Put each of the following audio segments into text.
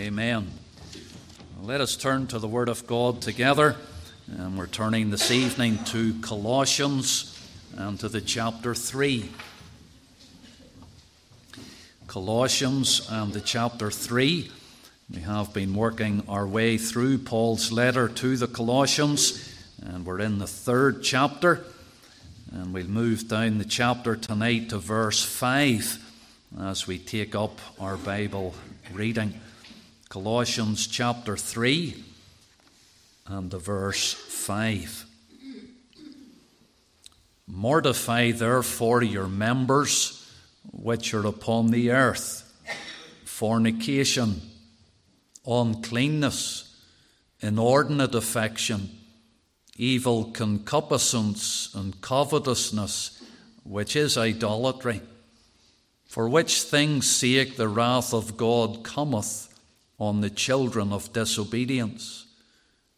Amen. Let us turn to the Word of God together. And we're turning this evening to Colossians and to the chapter 3. Colossians and the chapter 3. We have been working our way through Paul's letter to the Colossians, and we're in the third chapter. And we'll move down the chapter tonight to verse 5 as we take up our Bible reading. Colossians chapter 3 and the verse 5. Mortify therefore your members which are upon the earth fornication, uncleanness, inordinate affection, evil concupiscence, and covetousness, which is idolatry. For which things sake the wrath of God cometh on the children of disobedience,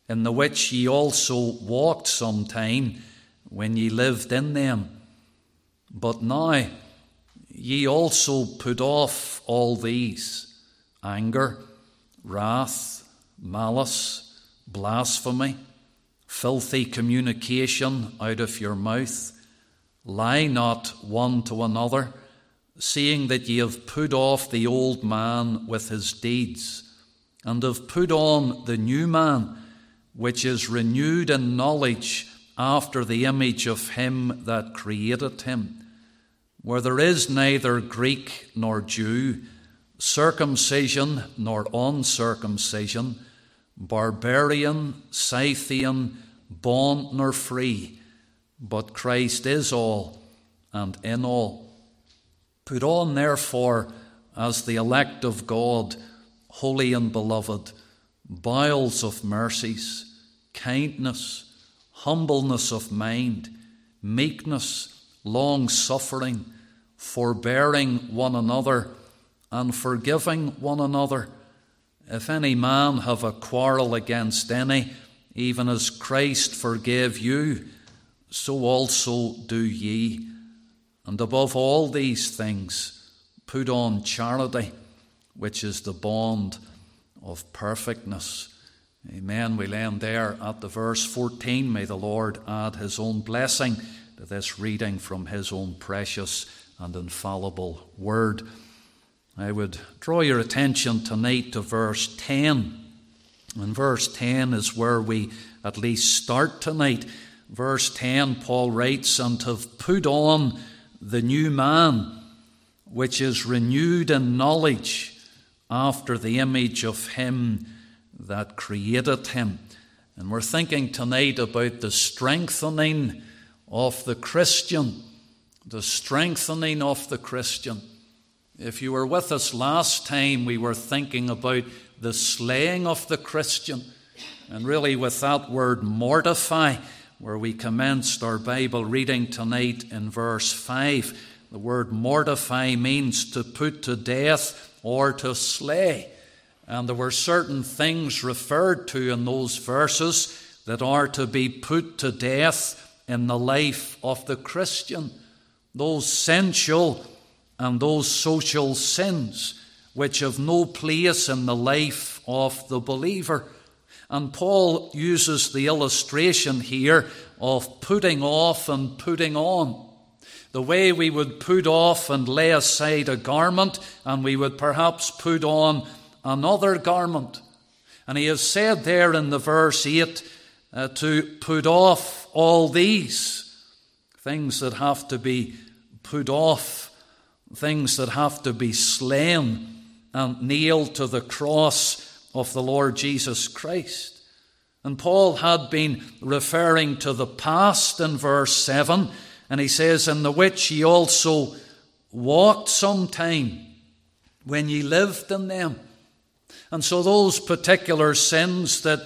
in the which ye also walked sometime when ye lived in them. But now ye also put off all these anger, wrath, malice, blasphemy, filthy communication out of your mouth. Lie not one to another, seeing that ye have put off the old man with his deeds and have put on the new man, which is renewed in knowledge after the image of him that created him, where there is neither Greek nor Jew, circumcision nor uncircumcision, barbarian, Scythian, bond nor free, but Christ is all and in all. Put on, therefore, as the elect of God, holy and beloved, bowels of mercies, kindness, humbleness of mind, meekness, long suffering, forbearing one another, and forgiving one another. If any man have a quarrel against any, even as Christ forgave you, so also do ye. And above all these things, put on charity which is the bond of perfectness. Amen. We'll end there at the verse 14. May the Lord add his own blessing to this reading from his own precious and infallible word. I would draw your attention tonight to verse 10. And verse 10 is where we at least start tonight. Verse 10, Paul writes, And have put on the new man, which is renewed in knowledge after the image of Him that created him. And we're thinking tonight about the strengthening of the Christian. The strengthening of the Christian. If you were with us last time, we were thinking about the slaying of the Christian. And really, with that word mortify, where we commenced our Bible reading tonight in verse 5, the word mortify means to put to death or to slay. And there were certain things referred to in those verses that are to be put to death in the life of the Christian. Those sensual and those social sins which have no place in the life of the believer. And Paul uses the illustration here of putting off and putting on the way we would put off and lay aside a garment, and we would perhaps put on another garment. And he has said there in the verse 8 uh, to put off all these things that have to be put off, things that have to be slain and nailed to the cross of the Lord Jesus Christ. And Paul had been referring to the past in verse 7 and he says, In the which ye also walked sometime when ye lived in them. And so those particular sins that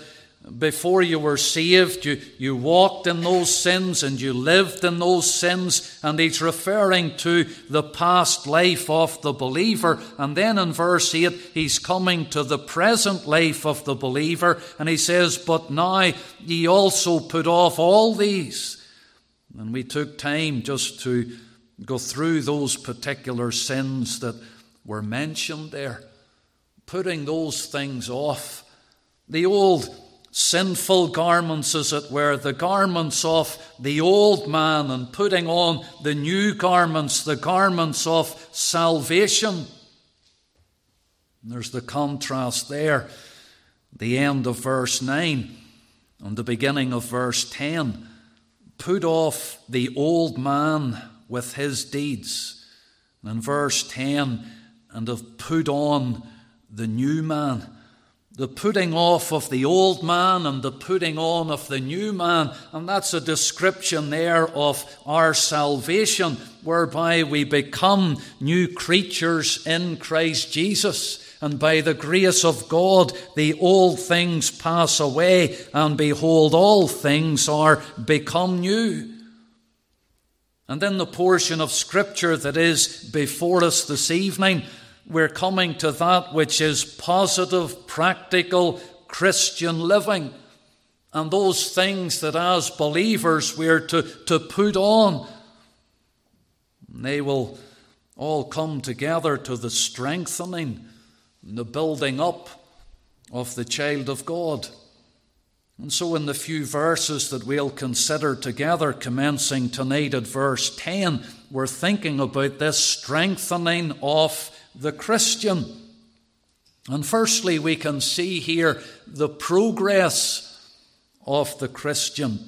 before you were saved, you, you walked in those sins and you lived in those sins. And he's referring to the past life of the believer. And then in verse 8, he's coming to the present life of the believer. And he says, But now ye also put off all these and we took time just to go through those particular sins that were mentioned there. putting those things off. The old sinful garments, as it were, the garments of the old man, and putting on the new garments, the garments of salvation. There's the contrast there, the end of verse 9 and the beginning of verse 10. Put off the old man with his deeds. And verse 10, and have put on the new man. The putting off of the old man and the putting on of the new man. And that's a description there of our salvation, whereby we become new creatures in Christ Jesus. And by the grace of God, the old things pass away, and behold, all things are become new. And in the portion of Scripture that is before us this evening, we're coming to that which is positive, practical Christian living. And those things that as believers we're to, to put on. They will all come together to the strengthening, the building up of the child of God. And so, in the few verses that we'll consider together, commencing tonight at verse 10, we're thinking about this strengthening of the Christian. And firstly, we can see here the progress of the Christian.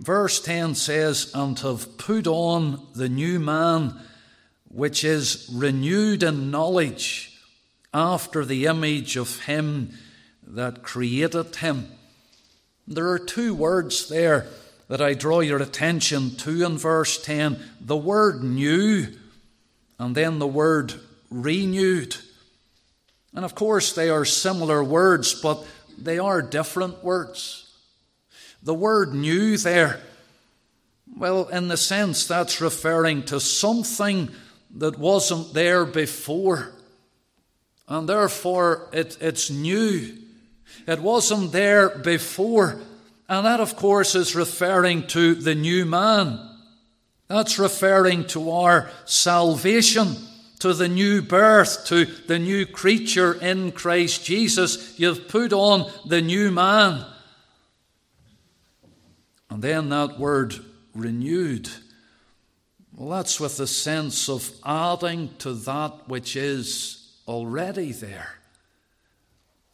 Verse 10 says, And have put on the new man, which is renewed in knowledge after the image of him that created him. There are two words there that I draw your attention to in verse 10 the word new, and then the word renewed. And of course, they are similar words, but they are different words. The word new there, well, in the sense that's referring to something that wasn't there before. And therefore, it, it's new. It wasn't there before. And that, of course, is referring to the new man. That's referring to our salvation to the new birth, to the new creature in Christ Jesus. You've put on the new man. And then that word renewed. Well, that's with the sense of adding to that which is already there.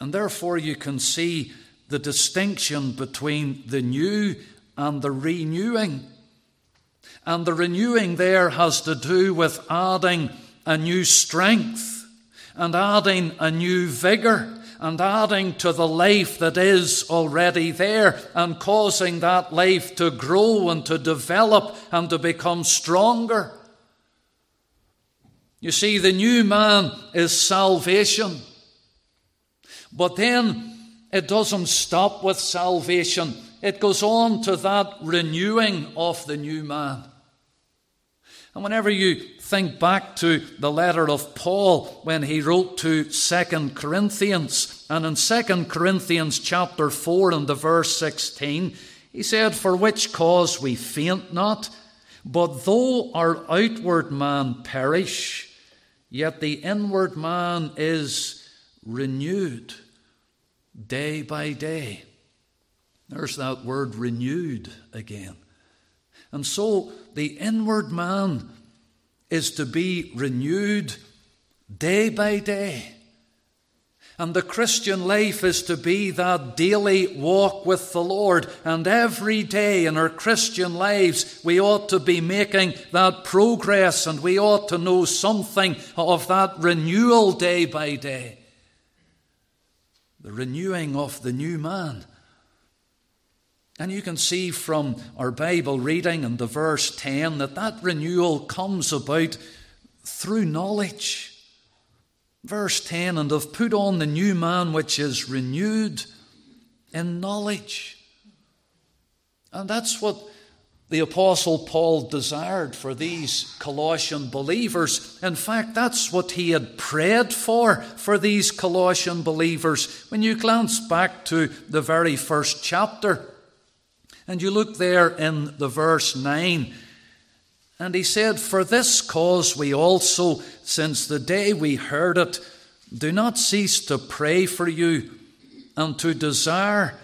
And therefore, you can see the distinction between the new and the renewing. And the renewing there has to do with adding a new strength and adding a new vigor and adding to the life that is already there and causing that life to grow and to develop and to become stronger. You see, the new man is salvation. But then it doesn't stop with salvation, it goes on to that renewing of the new man. And whenever you think back to the letter of Paul when he wrote to Second Corinthians, and in Second Corinthians chapter 4 and the verse 16, he said, For which cause we faint not, but though our outward man perish, yet the inward man is renewed day by day. There's that word renewed again. And so the inward man is to be renewed day by day. And the Christian life is to be that daily walk with the Lord. And every day in our Christian lives, we ought to be making that progress and we ought to know something of that renewal day by day. The renewing of the new man. And you can see from our Bible reading and the verse 10 that that renewal comes about through knowledge. Verse 10 and have put on the new man which is renewed in knowledge. And that's what the Apostle Paul desired for these Colossian believers. In fact, that's what he had prayed for for these Colossian believers. When you glance back to the very first chapter, and you look there in the verse 9, and he said, For this cause we also, since the day we heard it, do not cease to pray for you and to desire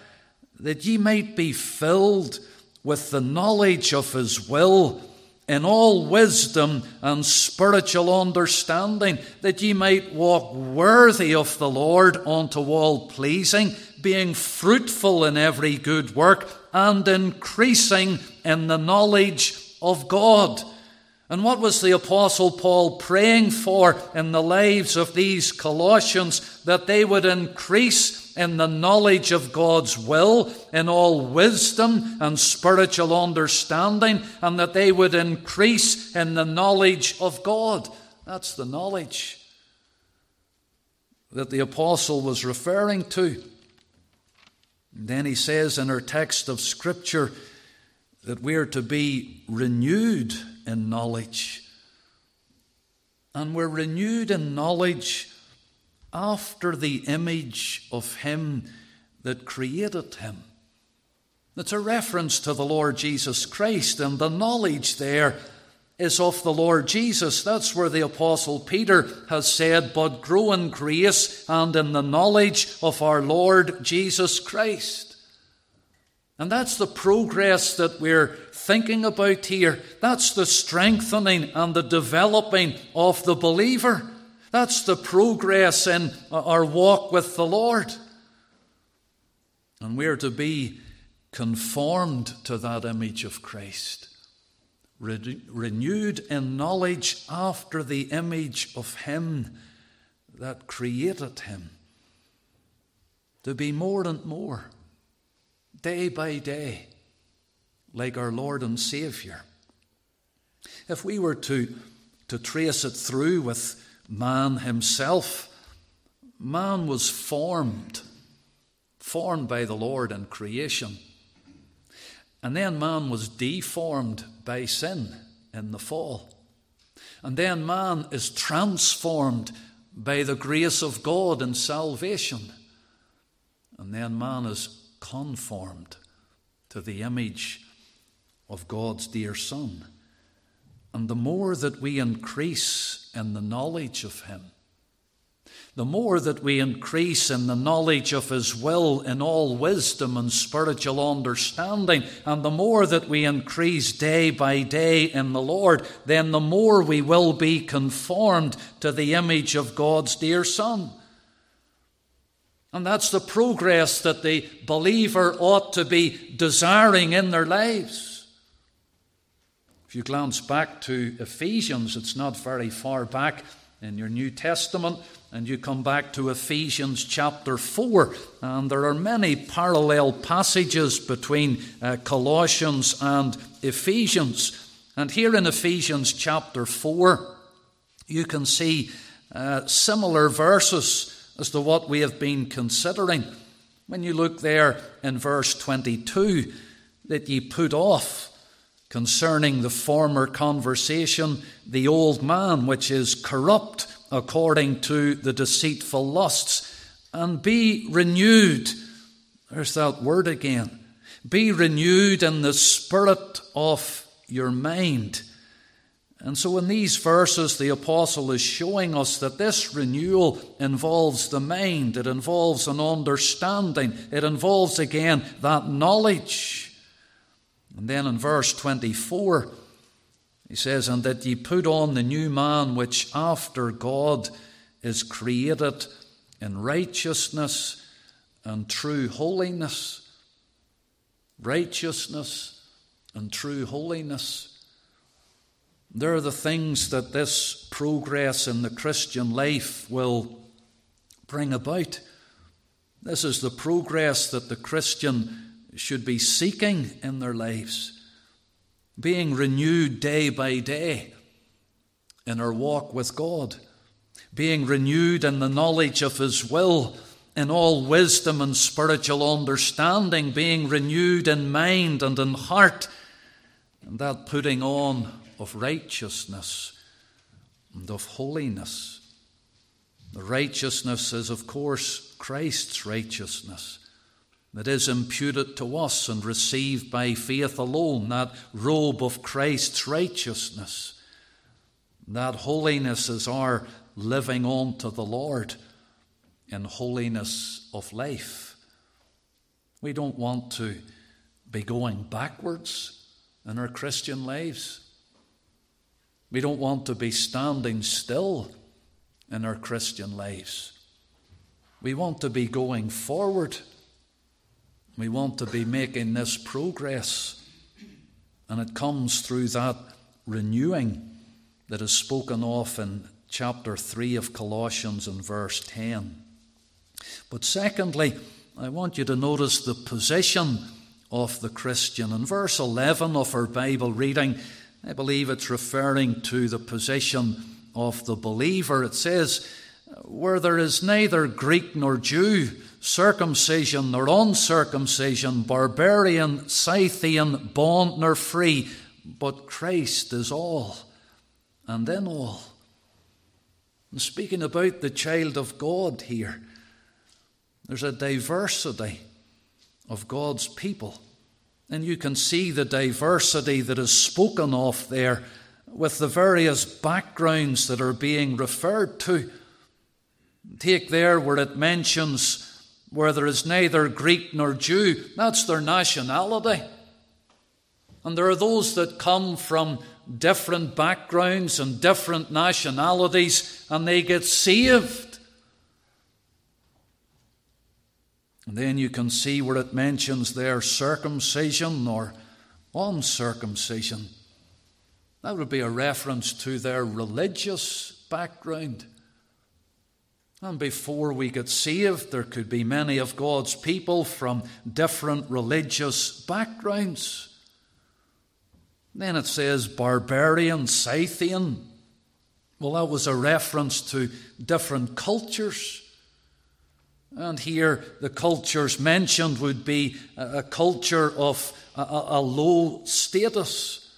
that ye might be filled with the knowledge of his will in all wisdom and spiritual understanding, that ye might walk worthy of the Lord unto all pleasing, being fruitful in every good work and increasing in the knowledge of God. And what was the Apostle Paul praying for in the lives of these Colossians? That they would increase in the knowledge of God's will, in all wisdom and spiritual understanding, and that they would increase in the knowledge of God. That's the knowledge that the Apostle was referring to. And then he says in our text of Scripture that we are to be renewed in knowledge. And we're renewed in knowledge after the image of Him that created Him. It's a reference to the Lord Jesus Christ, and the knowledge there is of the Lord Jesus. That's where the Apostle Peter has said, But grow in grace and in the knowledge of our Lord Jesus Christ. And that's the progress that we're thinking about here. That's the strengthening and the developing of the believer. That's the progress in our walk with the Lord. And we're to be conformed to that image of Christ, Re- renewed in knowledge after the image of Him that created Him, to be more and more day by day, like our Lord and Saviour. If we were to, to trace it through with man himself, man was formed, formed by the Lord in creation. And then man was deformed by sin in the fall. And then man is transformed by the grace of God in salvation. And then man is conformed to the image of God's dear Son. And the more that we increase in the knowledge of Him, the more that we increase in the knowledge of His will in all wisdom and spiritual understanding, and the more that we increase day by day in the Lord, then the more we will be conformed to the image of God's dear Son. And that's the progress that the believer ought to be desiring in their lives. If you glance back to Ephesians, it's not very far back in your New Testament, and you come back to Ephesians chapter 4, and there are many parallel passages between uh, Colossians and Ephesians. And here in Ephesians chapter 4, you can see uh, similar verses as to what we have been considering. When you look there in verse 22, that ye put off concerning the former conversation the old man which is corrupt according to the deceitful lusts, and be renewed. There's that word again. Be renewed in the spirit of your mind and so, in these verses, the apostle is showing us that this renewal involves the mind, it involves an understanding, it involves again that knowledge. And then in verse 24, he says, And that ye put on the new man which after God is created in righteousness and true holiness. Righteousness and true holiness. They're the things that this progress in the Christian life will bring about. This is the progress that the Christian should be seeking in their lives, being renewed day by day in our walk with God, being renewed in the knowledge of His will, in all wisdom and spiritual understanding, being renewed in mind and in heart, and that putting on of righteousness and of holiness. The righteousness is, of course, Christ's righteousness that is imputed to us and received by faith alone, that robe of Christ's righteousness. That holiness is our living on to the Lord in holiness of life. We don't want to be going backwards in our Christian lives. We don't want to be standing still in our Christian lives. We want to be going forward. We want to be making this progress. And it comes through that renewing that is spoken of in chapter 3 of Colossians and verse 10. But secondly, I want you to notice the position of the Christian. In verse 11 of our Bible reading, I believe it's referring to the position of the believer. It says, Where there is neither Greek nor Jew, circumcision nor uncircumcision, barbarian, Scythian, bond nor free, but Christ is all and then all. And speaking about the child of God here, there's a diversity of God's people. And you can see the diversity that is spoken of there with the various backgrounds that are being referred to. Take there where it mentions where there is neither Greek nor Jew, that's their nationality. And there are those that come from different backgrounds and different nationalities, and they get saved. And then you can see where it mentions their circumcision or uncircumcision. That would be a reference to their religious background. And before we get saved, there could be many of God's people from different religious backgrounds. Then it says barbarian, Scythian. Well, that was a reference to different cultures. And here, the cultures mentioned would be a, culture of a, a, low status.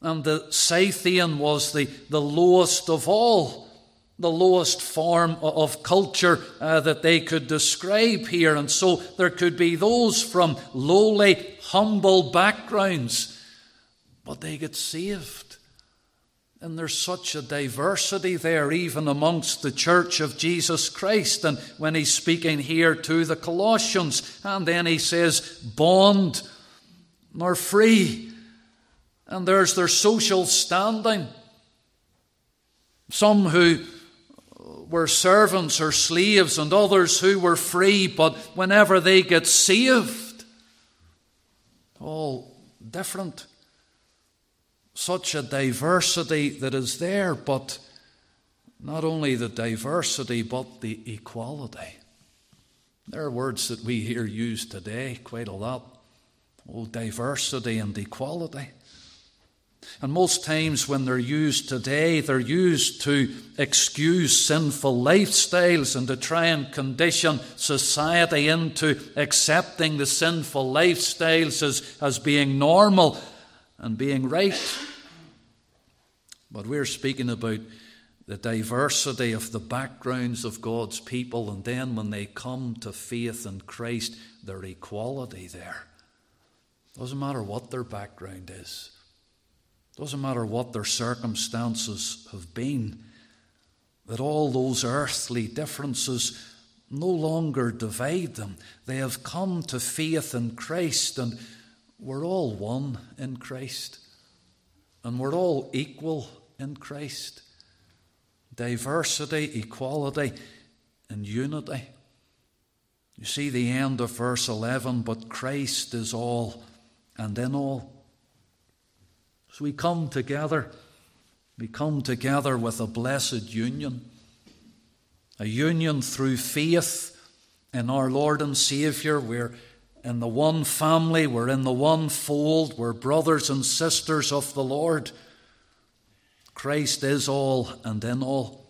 And the Scythian was the, the lowest of all, the lowest form of culture uh, that they could describe here. And so there could be those from lowly, humble backgrounds, but they get saved. And there's such a diversity there, even amongst the church of Jesus Christ. And when he's speaking here to the Colossians, and then he says, bond nor free. And there's their social standing. Some who were servants or slaves, and others who were free, but whenever they get saved, all different such a diversity that is there, but not only the diversity, but the equality. There are words that we hear used today quite a lot. Oh, diversity and equality. And most times when they're used today, they're used to excuse sinful lifestyles and to try and condition society into accepting the sinful lifestyles as, as being normal and being right. But we're speaking about the diversity of the backgrounds of God's people, and then when they come to faith in Christ, their equality there. Doesn't matter what their background is, doesn't matter what their circumstances have been, that all those earthly differences no longer divide them. They have come to faith in Christ, and we're all one in Christ, and we're all equal in Christ. Diversity, equality, and unity. You see the end of verse 11, but Christ is all and in all. So we come together, we come together with a blessed union, a union through faith in our Lord and Saviour. We're in the one family, we're in the one fold, we're brothers and sisters of the Lord. Christ is all and in all.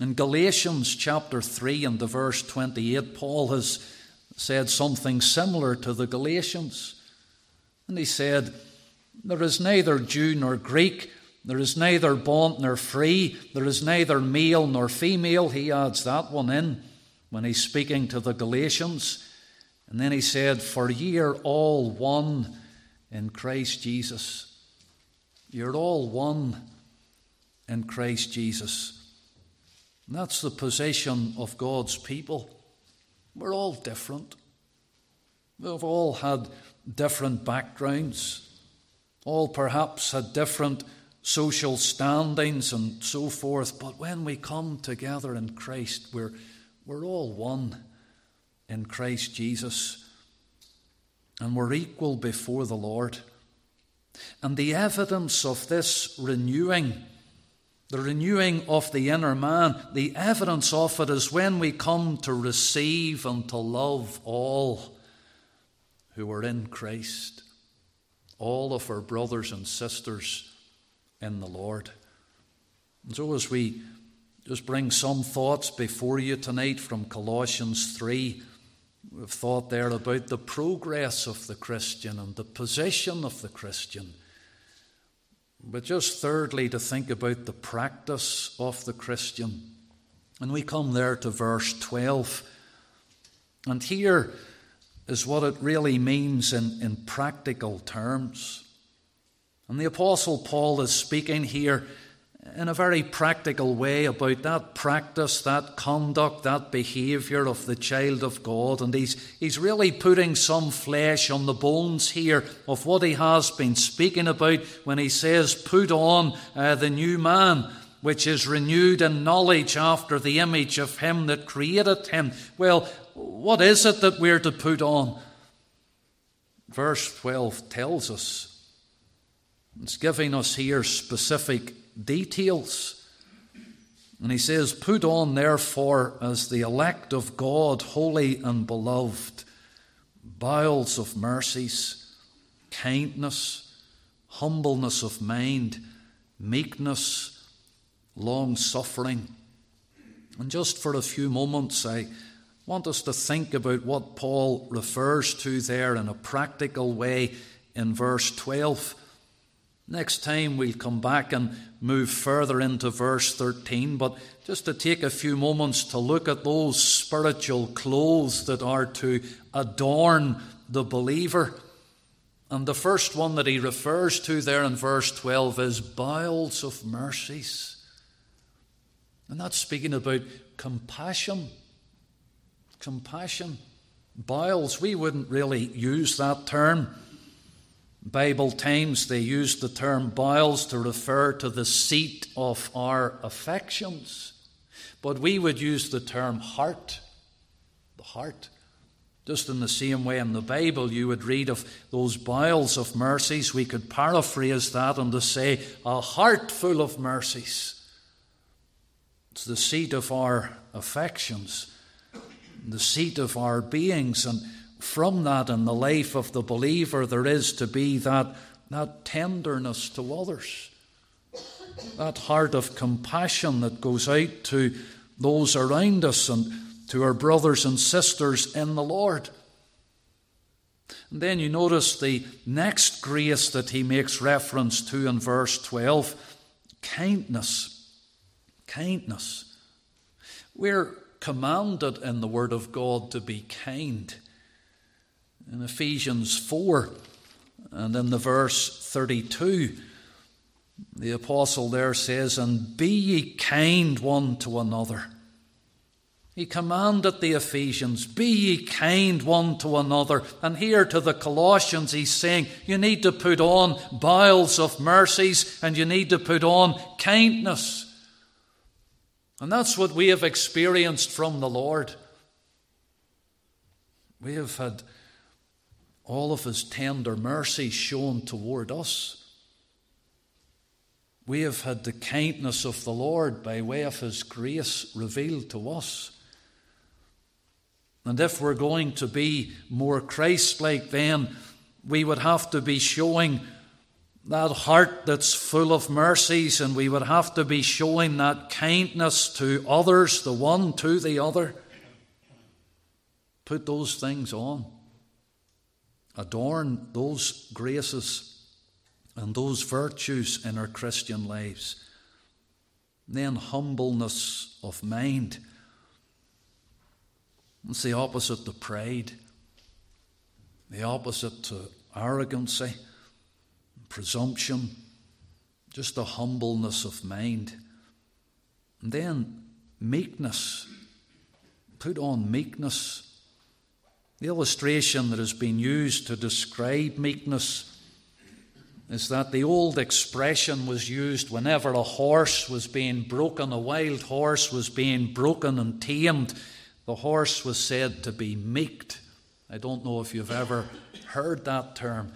In Galatians chapter 3 and the verse 28, Paul has said something similar to the Galatians. And he said, There is neither Jew nor Greek, there is neither bond nor free, there is neither male nor female. He adds that one in when he's speaking to the Galatians. And then he said, For ye are all one in Christ Jesus. You're all one in Christ Jesus. And that's the position of God's people. We're all different. We've all had different backgrounds, all perhaps had different social standings and so forth, but when we come together in Christ, we're, we're all one in Christ Jesus, and we're equal before the Lord. And the evidence of this renewing, the renewing of the inner man, the evidence of it is when we come to receive and to love all who are in Christ, all of our brothers and sisters in the Lord. And so, as we just bring some thoughts before you tonight from Colossians 3, we've thought there about the progress of the Christian and the position of the Christian. But just thirdly, to think about the practice of the Christian. And we come there to verse 12. And here is what it really means in, in practical terms. And the Apostle Paul is speaking here in a very practical way about that practice, that conduct, that behaviour of the child of God. And he's, he's really putting some flesh on the bones here of what he has been speaking about when he says, Put on uh, the new man, which is renewed in knowledge after the image of him that created him. Well, what is it that we're to put on? Verse 12 tells us it's giving us here specific details. And he says, Put on, therefore, as the elect of God, holy and beloved, bowels of mercies, kindness, humbleness of mind, meekness, long suffering. And just for a few moments, I want us to think about what Paul refers to there in a practical way in verse 12. Next time we'll come back and move further into verse 13, but just to take a few moments to look at those spiritual clothes that are to adorn the believer. And the first one that he refers to there in verse 12 is bowels of mercies. And that's speaking about compassion. Compassion. Bowels, we wouldn't really use that term. Bible times they use the term bowels to refer to the seat of our affections. But we would use the term heart, the heart. Just in the same way in the Bible, you would read of those bowels of mercies. We could paraphrase that and to say, a heart full of mercies. It's the seat of our affections, the seat of our beings. And from that in the life of the believer, there is to be that, that tenderness to others, that heart of compassion that goes out to those around us and to our brothers and sisters in the Lord. And then you notice the next grace that he makes reference to in verse 12 kindness. Kindness. We're commanded in the Word of God to be kind in Ephesians 4 and in the verse 32. The apostle there says, And be ye kind one to another. He commanded the Ephesians, Be ye kind one to another. And here to the Colossians, he's saying, You need to put on bowels of mercies and you need to put on kindness. And that's what we have experienced from the Lord. We have had all of his tender mercy shown toward us. We have had the kindness of the Lord by way of his grace revealed to us. And if we're going to be more Christ like, then we would have to be showing that heart that's full of mercies, and we would have to be showing that kindness to others, the one to the other. Put those things on adorn those graces and those virtues in our Christian lives. Then humbleness of mind. It's the opposite to pride, the opposite to arrogancy, presumption, just a humbleness of mind. And then meekness. Put on meekness. The illustration that has been used to describe meekness is that the old expression was used whenever a horse was being broken, a wild horse was being broken and tamed. The horse was said to be meeked. I don't know if you've ever heard that term,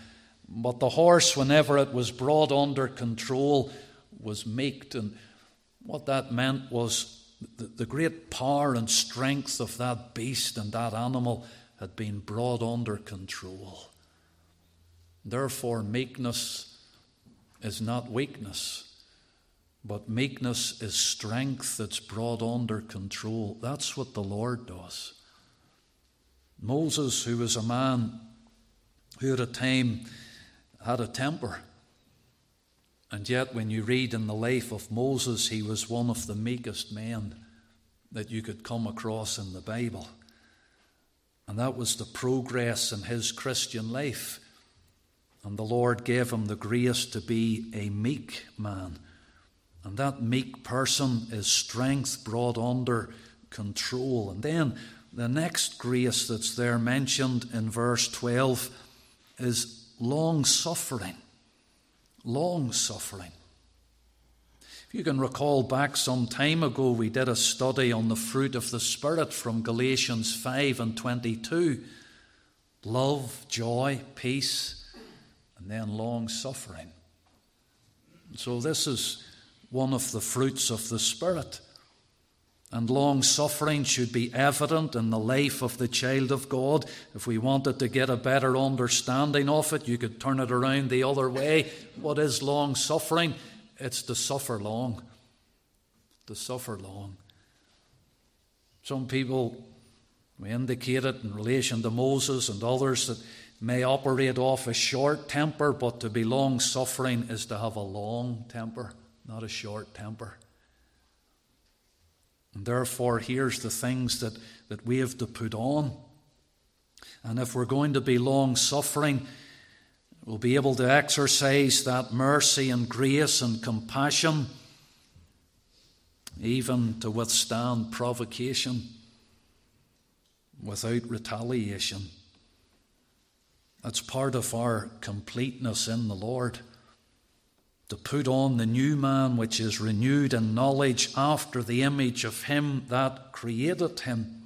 but the horse, whenever it was brought under control, was meeked. And what that meant was the, the great power and strength of that beast and that animal had been brought under control. Therefore, meekness is not weakness, but meekness is strength that's brought under control. That's what the Lord does. Moses, who was a man who at a time had a temper, and yet when you read in the life of Moses, he was one of the meekest men that you could come across in the Bible. And that was the progress in his Christian life. And the Lord gave him the grace to be a meek man. And that meek person is strength brought under control. And then the next grace that's there mentioned in verse 12 is long suffering. Long suffering. If you can recall back some time ago, we did a study on the fruit of the Spirit from Galatians 5 and 22 love, joy, peace and then long suffering. So, this is one of the fruits of the Spirit. And long suffering should be evident in the life of the child of God. If we wanted to get a better understanding of it, you could turn it around the other way. What is long suffering? It's to suffer long. To suffer long. Some people, we indicated in relation to Moses and others, that may operate off a short temper, but to be long suffering is to have a long temper, not a short temper. And therefore, here's the things that, that we have to put on. And if we're going to be long suffering, we'll be able to exercise that mercy and grace and compassion, even to withstand provocation without retaliation. That's part of our completeness in the Lord. To put on the new man which is renewed in knowledge after the image of him that created him.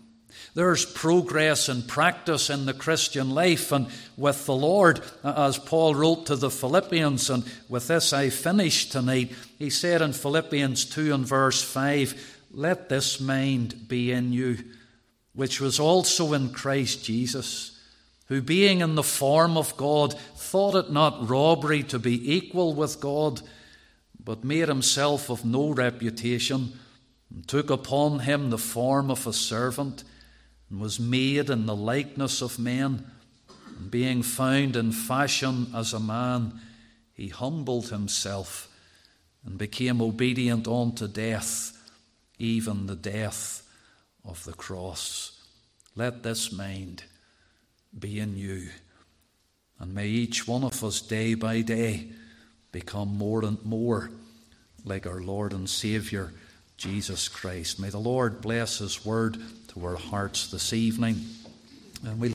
There's progress and practice in the Christian life and with the Lord, as Paul wrote to the Philippians. And with this I finish tonight. He said in Philippians 2 and verse 5, Let this mind be in you, which was also in Christ Jesus who, being in the form of God, thought it not robbery to be equal with God, but made himself of no reputation, and took upon him the form of a servant, and was made in the likeness of men. And being found in fashion as a man, he humbled himself and became obedient unto death, even the death of the cross. Let this mind be in you. And may each one of us, day by day, become more and more like our Lord and Saviour, Jesus Christ. May the Lord bless His word to our hearts this evening. And we